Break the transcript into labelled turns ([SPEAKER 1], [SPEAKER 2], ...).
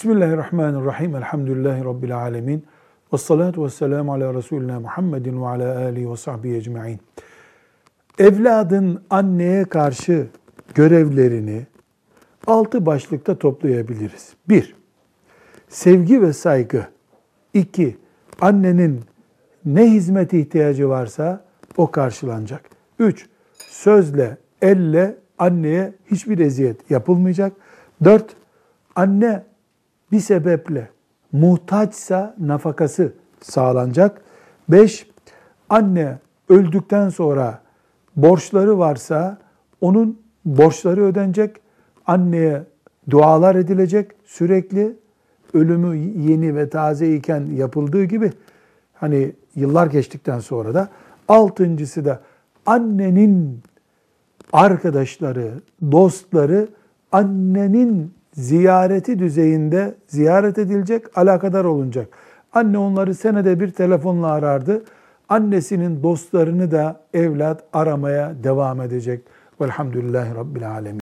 [SPEAKER 1] Bismillahirrahmanirrahim. Elhamdülillahi Rabbil alemin. Ve salatu ve selamu ala Resulina Muhammedin ve ala alihi ve sahbihi ecma'in. Evladın anneye karşı görevlerini altı başlıkta toplayabiliriz. Bir, sevgi ve saygı. İki, annenin ne hizmete ihtiyacı varsa o karşılanacak. Üç, sözle, elle anneye hiçbir eziyet yapılmayacak. Dört, anne bir sebeple muhtaçsa nafakası sağlanacak. Beş, anne öldükten sonra borçları varsa onun borçları ödenecek. Anneye dualar edilecek sürekli. Ölümü yeni ve taze iken yapıldığı gibi hani yıllar geçtikten sonra da altıncısı da annenin arkadaşları, dostları annenin ziyareti düzeyinde ziyaret edilecek, alakadar olunacak. Anne onları senede bir telefonla arardı. Annesinin dostlarını da evlat aramaya devam edecek. Velhamdülillahi Rabbil Alemin.